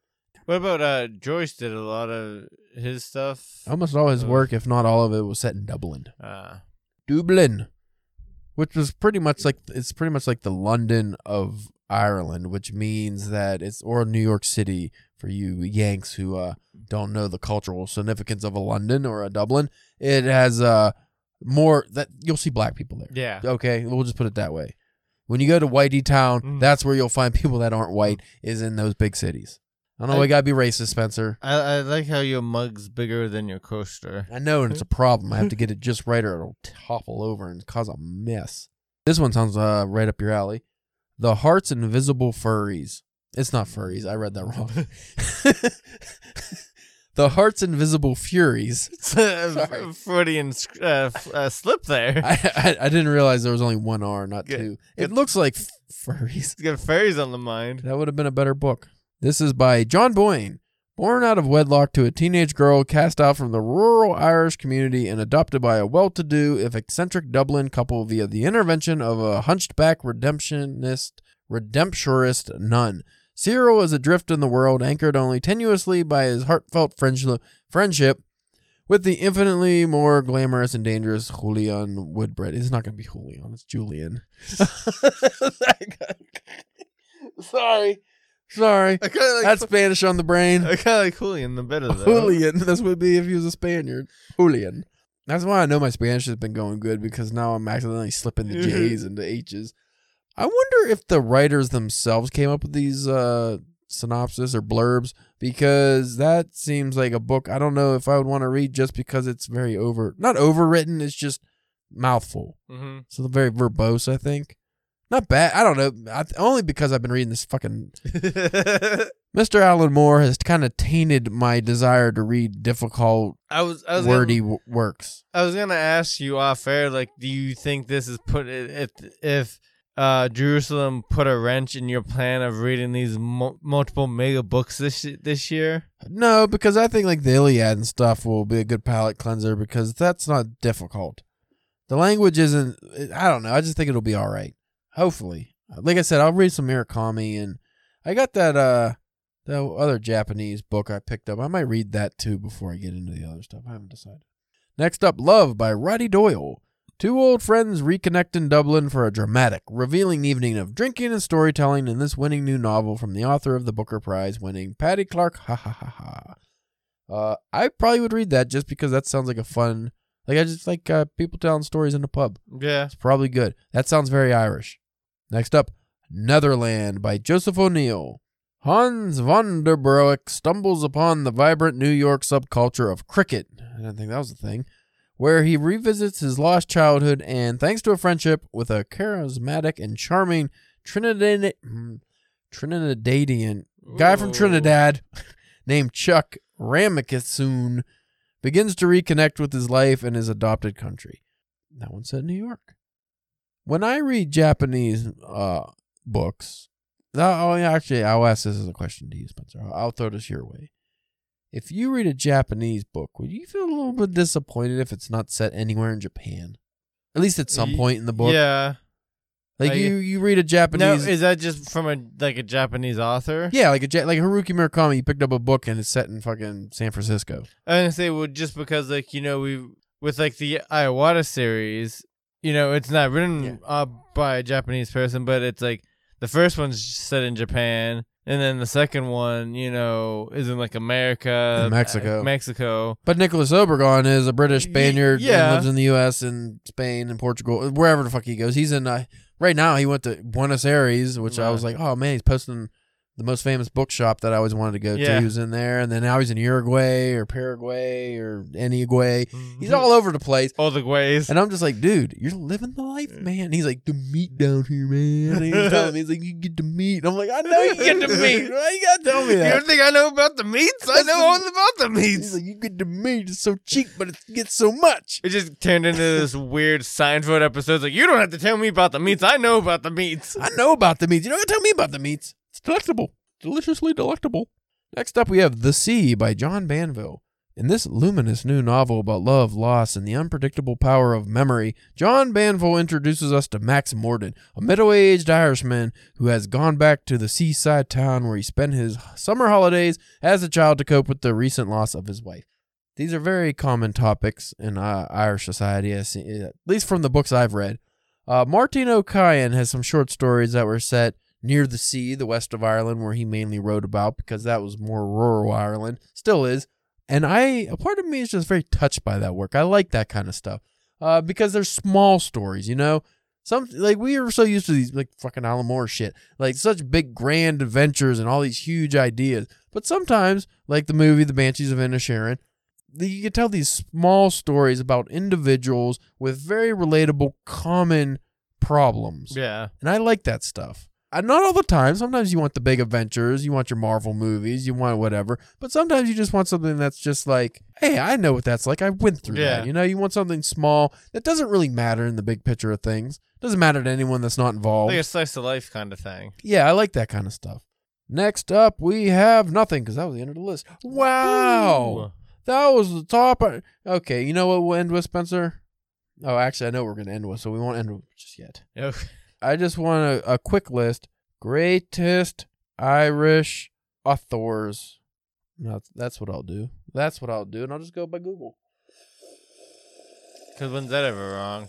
What about uh Joyce did a lot of his stuff? Almost all his work, if not all of it, was set in Dublin. Uh, Dublin, which was pretty much like it's pretty much like the London of Ireland, which means that it's or New York City for you Yanks who uh, don't know the cultural significance of a London or a Dublin. It has uh more that you'll see black people there. yeah. Okay, we'll just put it that way. When you go to Whitey Town, Mm. that's where you'll find people that aren't white is in those big cities. I don't know. I- we gotta be racist, Spencer. I, I like how your mug's bigger than your coaster. I know, and it's a problem. I have to get it just right, or it'll topple over and cause a mess. This one sounds uh, right up your alley. The Heart's Invisible Furries. It's not furries. I read that wrong. the Heart's Invisible Furies. Sorry. Freudian uh, uh, slip there. I, I I didn't realize there was only one R, not Good. two. It looks like f- furries. He's got fairies on the mind. That would have been a better book. This is by John Boyne. Born out of wedlock to a teenage girl cast out from the rural Irish community and adopted by a well to do, if eccentric Dublin couple via the intervention of a hunchback redemptionist, redempturist nun. Cyril is adrift in the world, anchored only tenuously by his heartfelt friendship friendship with the infinitely more glamorous and dangerous Julian Woodbead. It's not going to be Julian, it's Julian. Sorry. Sorry. I like. That's Spanish on the brain. I kind of like Julian the better though. Julian. What it'd be if he was a Spaniard. Julian. That's why I know my Spanish has been going good because now I'm accidentally slipping the J's into H's. I wonder if the writers themselves came up with these uh, synopsis or blurbs because that seems like a book I don't know if I would want to read just because it's very over not overwritten, it's just mouthful. hmm So very verbose, I think. Not bad. I don't know. I, only because I've been reading this fucking Mr. Alan Moore has kind of tainted my desire to read difficult, I was I was wordy Gonna, w- works. I was gonna ask you off air, like, do you think this is put if if uh Jerusalem put a wrench in your plan of reading these mo- multiple mega books this this year? No, because I think like the Iliad and stuff will be a good palate cleanser because that's not difficult. The language isn't. I don't know. I just think it'll be all right. Hopefully, like I said, I'll read some Murakami and I got that uh the other Japanese book I picked up. I might read that too before I get into the other stuff. I haven't decided. Next up, Love by Roddy Doyle. Two old friends reconnect in Dublin for a dramatic, revealing evening of drinking and storytelling in this winning new novel from the author of the Booker Prize winning Paddy Clarke. Ha ha ha ha. Uh, I probably would read that just because that sounds like a fun. Like I just like uh, people telling stories in the pub. Yeah. It's probably good. That sounds very Irish. Next up, Netherland by Joseph O'Neill. Hans van den Broek stumbles upon the vibrant New York subculture of cricket. I didn't think that was a thing. Where he revisits his lost childhood and, thanks to a friendship with a charismatic and charming Trinidad, hmm, Trinidadian guy from Trinidad named Chuck Ramkissoon begins to reconnect with his life and his adopted country. That one said New York. When I read Japanese uh, books, oh, yeah, actually, I'll ask this as a question to you, Spencer. I'll, I'll throw this your way. If you read a Japanese book, would you feel a little bit disappointed if it's not set anywhere in Japan? At least at some point in the book. Yeah. Like I- you, you read a Now, Japanese. is that just from a like a Japanese author? yeah, like a like Haruki Murakami. You picked up a book and it's set in fucking San Francisco. I was gonna say, well, just because like you know we with like the Iwata series, you know, it's not written Yeah. uh, by a Japanese person, but it's like the first one's set in Japan, and then the second one, you know, is in like America, In Mexico. uh, Mexico. But Nicolás Obregón is a British Spaniard yeah. and lives in the U.S. and Spain and Portugal, wherever the fuck he goes. He's in. Uh, right now, he went to Buenos Aires, which I was like, oh man, he's posting the most famous bookshop that I always wanted to go to. He was in there, and then now he's in Uruguay or Paraguay or Aniguay. He's Mhm. all over the place. all the ways. And I'm just like, dude, you're living the life, man. He's like, the meat down here, man. And he's telling me, he's like, you get the meat. I'm like, I know you get the meat. Why you gotta tell me You that? don't think I know about the meats? I know all about the meats. He's like, you get the meat. It's so cheap, but it gets so much. It just turned into this weird Seinfeld episode. It's like you don't have to tell me about the meats. I know about the meats. I know about the meats. You don't gotta tell me about the meats. Delectable. Deliciously delectable. Next up, we have The Sea by John Banville. In this luminous new novel about love, loss, and the unpredictable power of memory, John Banville introduces us to Max Morden, a middle aged Irishman who has gone back to the seaside town where he spent his summer holidays as a child to cope with the recent loss of his wife. These are very common topics in uh, Irish society, at least from the books I've read. Uh, Máirtín Ó Cadhain has some short stories that were set near the sea, the west of Ireland, where he mainly wrote about because that was more rural Ireland, still is. And I, a part of me is just very touched by that work. I like that kind of stuff uh, because they're small stories, you know. Some like we are so used to these like fucking Alan Moore shit, like such big grand adventures and all these huge ideas. But sometimes, like the movie The Banshees of Inisherin, you can tell these small stories about individuals with very relatable, common problems. Yeah. And I like that stuff. Uh, not all the time. Sometimes you want the big adventures, you want your Marvel movies, you want whatever. But sometimes you just want something that's just like, hey, I know what that's like. I went through Yeah. that. You know, you want something small that doesn't really matter in the big picture of things. Doesn't matter to anyone that's not involved. Like a slice of life kind of thing. Yeah, I like that kind of stuff. Next up, we have nothing because that was the end of the list. Wow. That was the top. Okay, you know what we'll end with, Spencer? Oh, actually, I know what we're going to end with, so we won't end with just yet. Ooh. I just want a, a quick list. Greatest Irish authors. No, that's what I'll do. That's what I'll do, and I'll just go by Google. Because when's that ever wrong?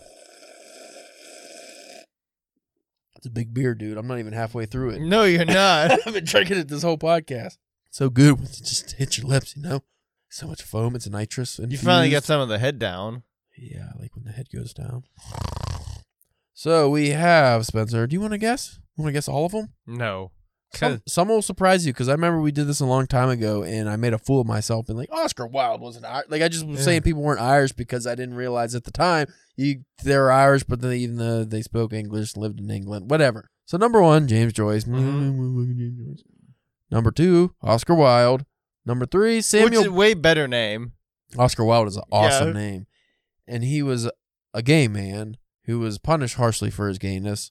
It's a big beer, dude. I'm not even halfway through it. No, you're not. I've been drinking it this whole podcast. So good when it just hits your lips, you know? So much foam. It's nitrous. And you finally got some of the head down. Yeah, like when the head goes down. So we have Spencer. Do you want to guess? You want to guess all of them? No. Some, some will surprise you because I remember we did this a long time ago, and I made a fool of myself and like Oscar Wilde wasn't Irish. Like I just was Yeah. saying people weren't Irish because I didn't realize at the time you they were Irish, but they, even though they spoke English, lived in England, whatever. So number one, James Joyce. Joyce. Number two, Oscar Wilde. Number three, Samuel Which is a way better name. Oscar Wilde is an awesome Yeah. name. And he was a gay man who was punished harshly for his gayness.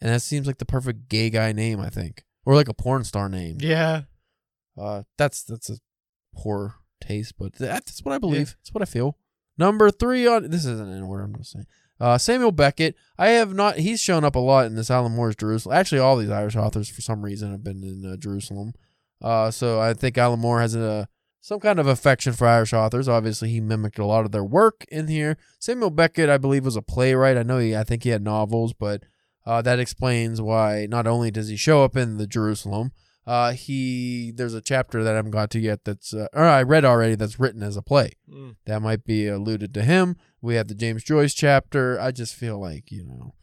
And that seems like the perfect gay guy name, I think. Or like a porn star name. Yeah. Uh that's that's a poor taste, but that's what I believe. That's what I feel. Number three on this isn't in order, I'm just saying. Uh Samuel Beckett. I have not he's shown up a lot in this Alan Moore's Jerusalem. Actually all these Irish authors for some reason have been in uh, Jerusalem. Uh so I think Alan Moore has a some kind of affection for Irish authors. Obviously, he mimicked a lot of their work in here. Samuel Beckett, I believe, was a playwright. I know he, I think he had novels, but uh, that explains why not only does he show up in the Jerusalem, uh, he there's a chapter that I haven't got to yet that's uh, or I read already that's written as a play. Mm. That might be alluded to him. We have the James Joyce chapter. I just feel like you know,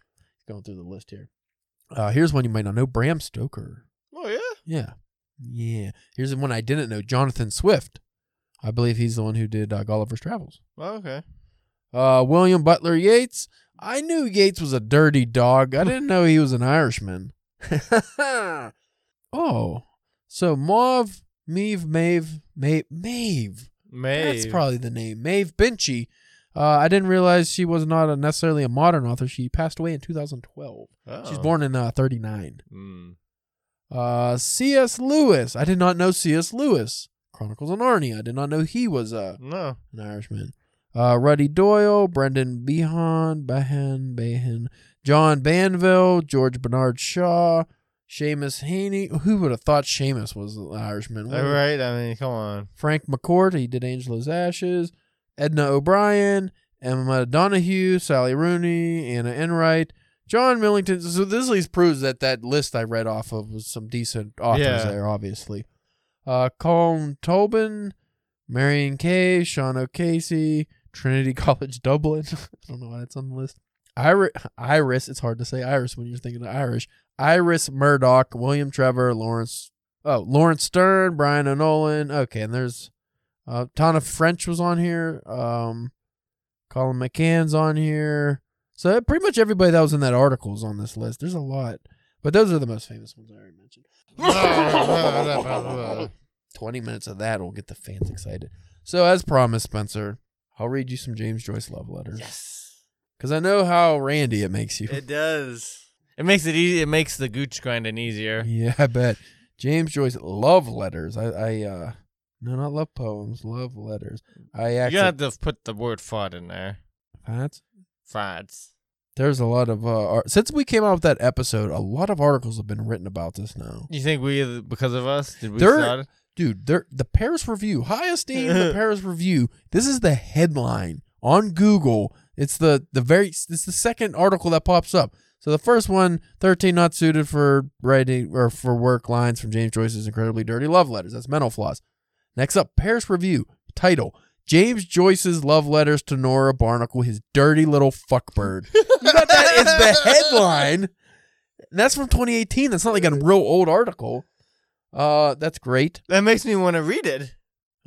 going through the list here. Uh, here's one you might not know: Bram Stoker. Oh, yeah? Yeah. Yeah. Here's the one I didn't know Jonathan Swift. I believe he's the one who did uh, Gulliver's Travels. Oh, okay. Uh, William Butler Yeats. I knew Yeats was a dirty dog. I didn't know he was an Irishman. oh. So Mauve, Meave, Maeve, Maeve, Maeve. Maeve. That's probably the name. Maeve Binchy. Uh, I didn't realize she was not a, necessarily a modern author. She passed away in 2012. Oh. She's born in uh, 39. Mm. Uh, C.S. Lewis. I did not know C.S. Lewis. Chronicles of Narnia. I did not know he was a No. an Irishman. Uh, Roddy Doyle, Brendan Behan, Behan, Behan, John Banville, George Bernard Shaw, Seamus Heaney. Who would have thought Seamus was an Irishman? All right. I mean, come on. Frank McCourt, he did Angela's Ashes. Edna O'Brien, Emma Donoghue, Sally Rooney, Anna Enright, John Millington. So this at least proves that that list I read off of was some decent authors Yeah. there, obviously. Uh, Colm Tóibín, Marion Kay, Sean O'Casey, Trinity College Dublin. I don't know why that's on the list. Iris, Iris, it's hard to say Iris when you're thinking of Irish. Iris Murdoch, William Trevor, Laurence, oh, Laurence Sterne, Brian O'Nolan. Okay, and there's a ton of French was on here. Um, Colum McCann's on here. So pretty much everybody that was in that article is on this list. There's a lot, but those are the most famous ones I already mentioned. 20 minutes of that will get the fans excited. So, as promised, Spencer, I'll read you some James Joyce love letters. Yes. Because I know how randy it makes you. It does. It makes it easy. It makes the gooch grinding easier. yeah, I bet. James Joyce love letters. I, I, uh, no, not love poems, love letters. I You actually, got to put the word "fart" in there. Fats? Farts. There's a lot of, uh, ar- since we came out with that episode, a lot of articles have been written about this now. You think we, because of us, did we There- start? it? Dude, they're, the Paris Review, high esteem, the Paris Review. This is the headline on Google. It's the the very it's the second article that pops up. So the first one, 13 not suited for writing or for work lines from James Joyce's incredibly dirty love letters. That's Mental Floss. Next up, Paris Review title: James Joyce's love letters to Nora Barnacle, his dirty little fuckbird. You got that as the headline. And that's from 2018. That's not like a real old article. Uh, that's great. That makes me want to read it.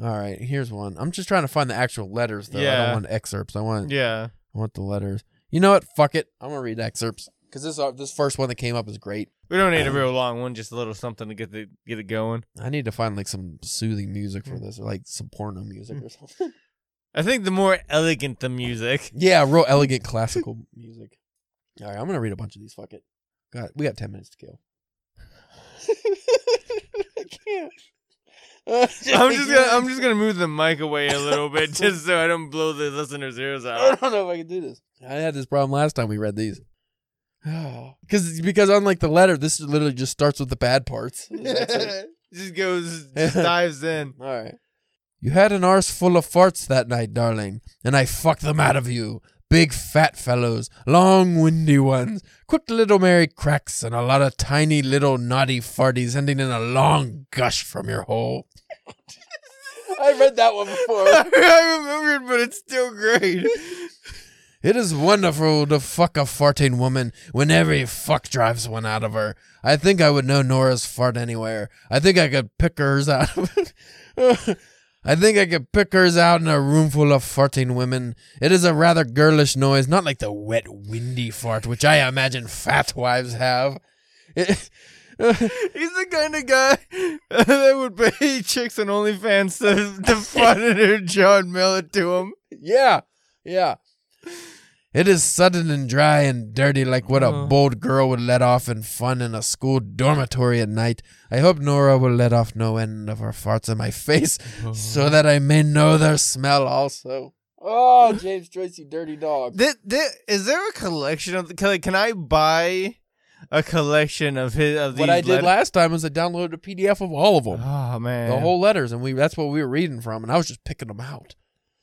All right, here's one. I'm just trying to find the actual letters though. I don't want excerpts. I want Yeah. I want the letters. You know what? Fuck it. I'm gonna read excerpts because this uh, this first one that came up is great. We don't need a um, real long one, just a little something to get the get it going. I need to find like some soothing music for hmm. this, or like some porno music hmm. or something. I think the more elegant the music. yeah, real elegant classical music. All right, I'm gonna read a bunch of these. Fuck it. Got we got ten minutes to kill. I can't. I'm just gonna I'm just gonna move the mic away a little bit just so I don't blow the listeners' ears out. I don't know if I can do this. I had this problem last time we read these. Because because unlike the letter, this literally just starts with the bad parts. Just goes just dives in. All right. You had an arse full of farts that night, darling, and I fucked them out of you. Big fat fellows, long windy ones, quick little merry cracks, and a lot of tiny little naughty farties ending in a long gush from your hole. I read that one before. I remember it, but it's still great. It is wonderful to fuck a farting woman when every fuck drives one out of her. I think I would know Nora's fart anywhere. I think I could pick hers out. I think I could pick hers out in a room full of farting women. It is a rather girlish noise, not like the wet, windy fart which I imagine fat wives have. He's the kind of guy that would pay chicks on OnlyFans to, to fart in her mail it to him. Yeah, yeah. It is sudden and dry and dirty, like what a Uh. bold girl would let off in fun in a school dormitory at night. I hope Nora will let off no end of her farts in my face, so that I may know their smell also. Oh, James Joyce, you dirty dog. Th- th- is there a collection of? Can, can I buy a collection of his? Of What I did letters? last time was I downloaded a PDF of all of them, Oh man, the whole letters, and we—that's what we were reading from, and I was just picking them out.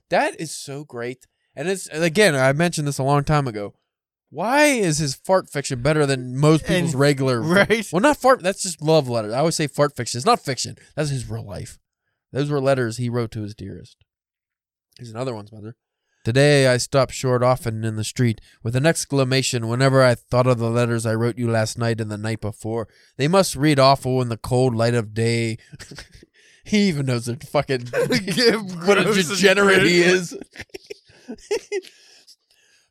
That is so great. And it's and again, I mentioned this a long time ago. Why is his fart fiction better than most people's And- regular? right? Well, not fart. That's just love letters. I always say fart fiction. It's not fiction. That's his real life. Those were letters he wrote to his dearest. Here's another one's mother. Today I stopped short often in the street with an exclamation whenever I thought of the letters I wrote you last night and the night before. They must read awful in the cold light of day. he even knows it fucking what a degenerate he is.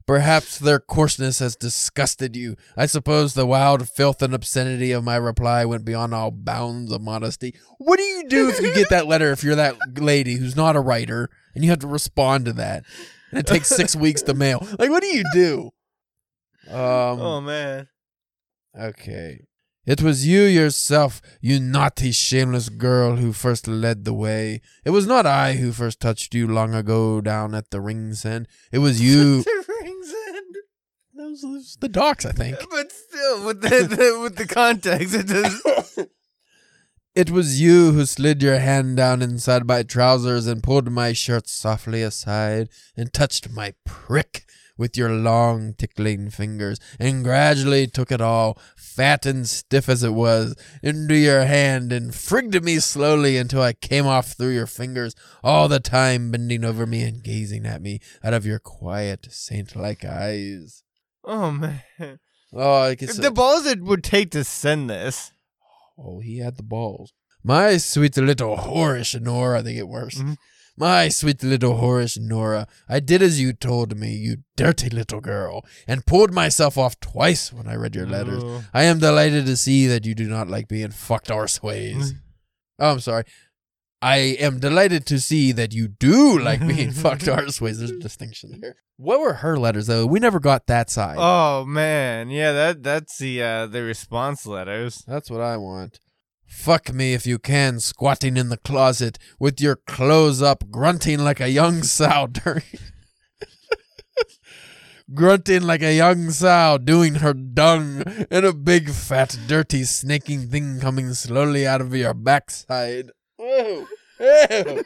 Perhaps their coarseness has disgusted you. I suppose the wild filth and obscenity of my reply went beyond all bounds of modesty. What do you do if you get that letter if you're that lady who's not a writer and you have to respond to that? And it takes six weeks to mail. Like, what do you do? Um, oh man, Okay. It was you yourself, you naughty, shameless girl, who first led the way. It was not I who first touched you long ago down at the Ringsend. It was you. the rings end. that was the docks, I think. But still, with the, the with the context, it does. It was you who slid your hand down inside my trousers and pulled my shirt softly aside and touched my prick with your long tickling fingers and gradually took it all, fat and stiff as it was, into your hand and frigged me slowly until I came off through your fingers, all the time bending over me and gazing at me out of your quiet, saint-like eyes. Oh man, Oh, I guess the balls it would take to send this. Oh, he had the balls. My sweet little whorish Nora, they get worse. Mhm. My sweet little Horace Nora, I did as you told me, you dirty little girl, and pulled myself off twice when I read your letters. Oh. I am delighted to see that you do not like being fucked arseways. Oh, I'm sorry. I am delighted to see that you do like being fucked arseways. There's a distinction there. What were her letters though? We never got that side. Oh man, yeah, that that's the uh the response letters. That's what I want. Fuck me if you can, squatting in the closet with your clothes up, grunting like a young sow during. grunting like a young sow, doing her dung, and a big, fat, dirty, snaking thing coming slowly out of your backside. Ew. Ew.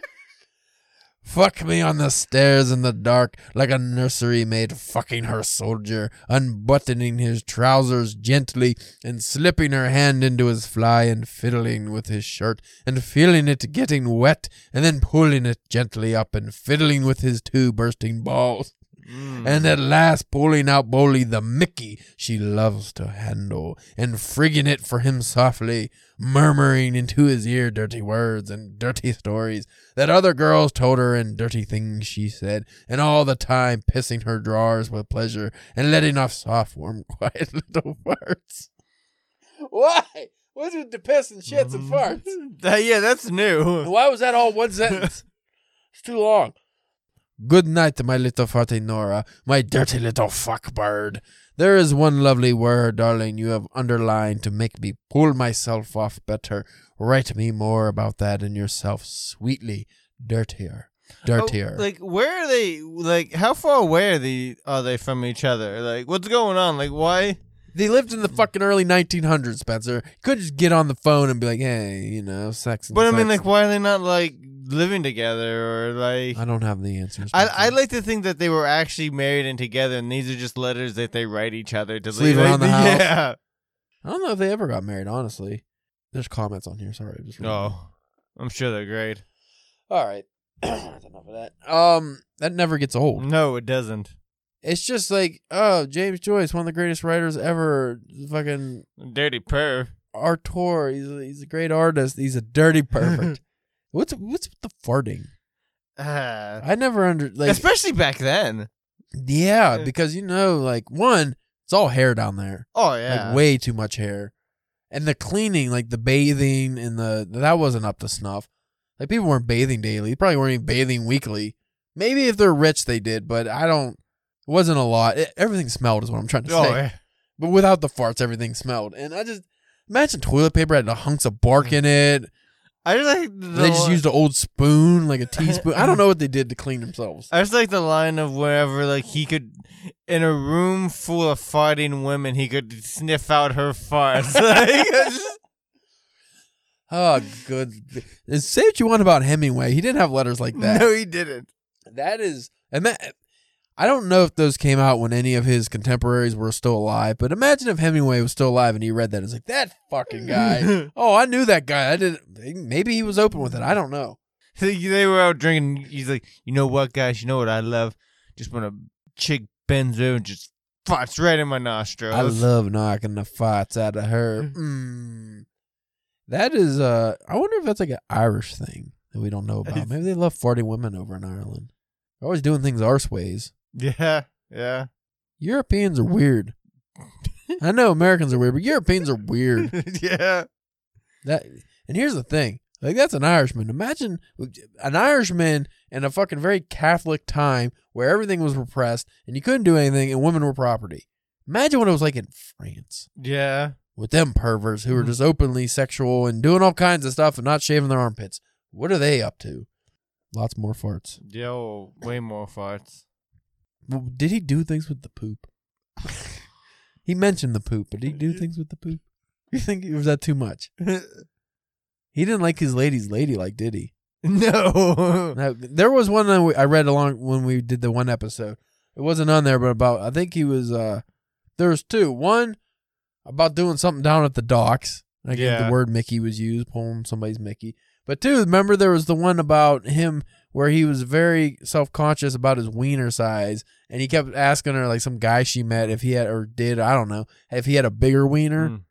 Fuck me on the stairs in the dark like a nursery maid fucking her soldier, unbuttoning his trousers gently and slipping her hand into his fly and fiddling with his shirt and feeling it getting wet and then pulling it gently up and fiddling with his two bursting balls Mm. and at last pulling out boldly the Mickey she loves to handle, and frigging it for him softly, murmuring into his ear dirty words and dirty stories that other girls told her and dirty things she said, and all the time pissing her drawers with pleasure and letting off soft, warm, quiet little farts. Why? What's with the piss and shits and farts? That- yeah, that's new. Why was that all one sentence? It's too long. Good night, my little farty Nora, my dirty little fuck bird. There is one lovely word, darling, you have underlined to make me pull myself off better. Write me more about that and yourself, sweetly dirtier, dirtier. Oh, like where are they? Like how far away are they? Are they from each other? Like what's going on? Like why? they lived in the fucking early 1900s, Spencer. You could just get on the phone and be like, "Hey, you know, sex." But I mean, like why are they not like living together or like? I don't have the answers. I I like to think that they were actually married and together, and these are just letters that they write each other to leave like, around the house. Yeah. I don't know if they ever got married. Honestly, there's comments on here. Sorry, I just. Oh, I'm sure they're great. All right. That's enough of that. Um, that never gets old. No, it doesn't. It's just like, oh, James Joyce, one of the greatest writers ever. Fucking Dirty perv. Artur, he's a, he's a great artist. He's a dirty pervert. What's what's with the farting? Ah. I never under like. Especially back then. yeah, because you know, like one, it's all hair down there, Oh yeah. like way too much hair, and the cleaning, like the bathing and the that wasn't up to snuff. Like people weren't bathing daily. Probably weren't even bathing weekly. Maybe if they're rich, they did, but I don't. It wasn't a lot. It, everything smelled, is what I'm trying to oh say. yeah. But without the farts, everything smelled. And I just imagine toilet paper had the hunks of bark in it. I just like the They just used an old spoon, like a teaspoon. I don't know what they did to clean themselves. I just like the line of wherever like he could in a room full of farting women he could sniff out her farts. like, it's just- Oh, good. Say what you want about Hemingway. He didn't have letters like that. no, he didn't. That is, and that. I don't know if those came out when any of his contemporaries were still alive, but imagine if Hemingway was still alive and he read that. It's like that fucking guy. oh, I knew that guy. I didn't. Maybe he was open with it. I don't know. they, were out drinking. He's like, you know what, guys? You know what I love? Just when a chick bends over and just farts right in my nostrils. I love knocking the farts out of her. Mm. That is, uh, I wonder if that's like an Irish thing that we don't know about. Maybe they love farting women over in Ireland. They're always doing things arse ways. Yeah, yeah, Europeans are weird. I know Americans are weird, but Europeans are weird. yeah. That and here's the thing. Like that's an Irishman. Imagine an Irishman in a fucking very Catholic time where everything was repressed and you couldn't do anything and women were property. Imagine what it was like in France. Yeah. with them perverts who are Mhm. just openly sexual and doing all kinds of stuff and not shaving their armpits. What are they up to? Lots more farts. Yo, way more farts. Did he do things with the poop? he mentioned the poop, but did he do things with the poop? You think was that too much? He didn't like his lady's ladylike, did he? no. Now, there was one that we- I read along when we did the one episode. It wasn't on there, but about I think he was. uh There was two. One about doing something down at the docks. I think Yeah. the word Mickey was used, pulling somebody's Mickey. But two, remember there was the one about him where he was very self conscious about his wiener size, and he kept asking her like some guy she met if he had or did I don't know if he had a bigger wiener, Mm.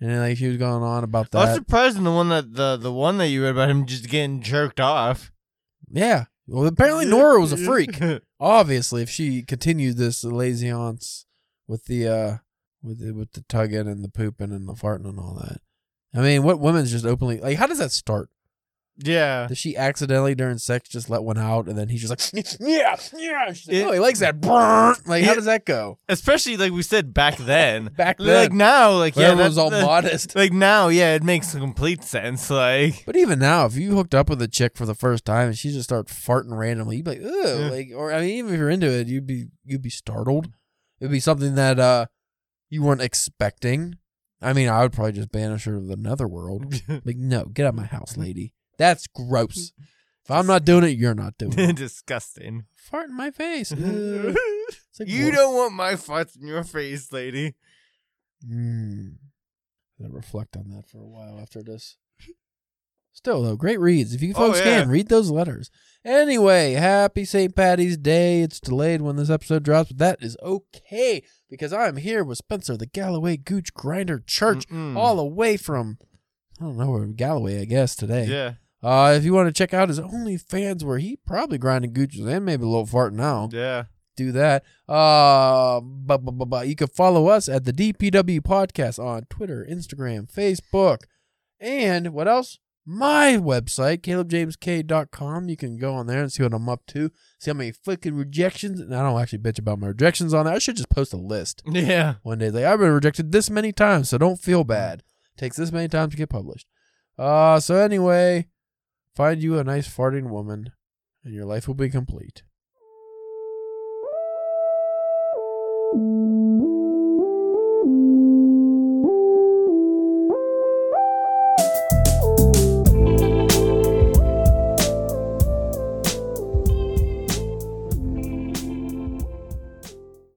and then, like she was going on about that. I was surprised in the one that the the one that you read about him just getting jerked off. yeah. Well, apparently Nora was a freak. obviously if she continued this laziance with the uh with the, with the tugging and the pooping and the farting and all that i mean what women's just openly like how does that start yeah. does she accidentally during sex just let one out and then he's just like yeah yeah. She's like, It- oh he likes that like how It- does that go? Especially like we said back then. back then. like now, like yeah, everyone was all modest. Like now, yeah, it makes complete sense. Like. But even now if you hooked up with a chick for the first time and she just starts farting randomly you'd be like Ugh, Yeah. like or i mean even if you're into it you'd be you'd be startled. It'd be something that uh you weren't expecting. I mean i would probably just banish her to the netherworld. Like no get out of my house lady that's gross if i'm not doing it you're not doing it disgusting. fart in my face Ugh. you It's like, what? don't want my farts in your face, lady. Mm. I'll reflect on that for a while after this. Still though, great reads. If you Oh, folks yeah. can read those letters. Anyway, happy St. Patty's Day. It's delayed when this episode drops, but that is okay because I'm here with Spencer, the Galloway Gooch Grinder Church, Mm-mm. all the way from I don't know where Galloway, I guess today. Yeah. Uh, if you want to check out his OnlyFans, where he probably grinding gooches and maybe a little farting now Yeah. do that. Uh, but, but, but, but you can follow us at the DPW Podcast on Twitter, Instagram, Facebook, and what else? my website, calebjamesk.com. You can go on there and see what I'm up to. See how many fucking rejections. And I don't actually bitch about my rejections on there. I should just post a list Yeah. one day. Like, I've been rejected this many times, so don't feel bad. Takes this many times to get published. Uh, so anyway, Find you a nice farting woman, and your life will be complete.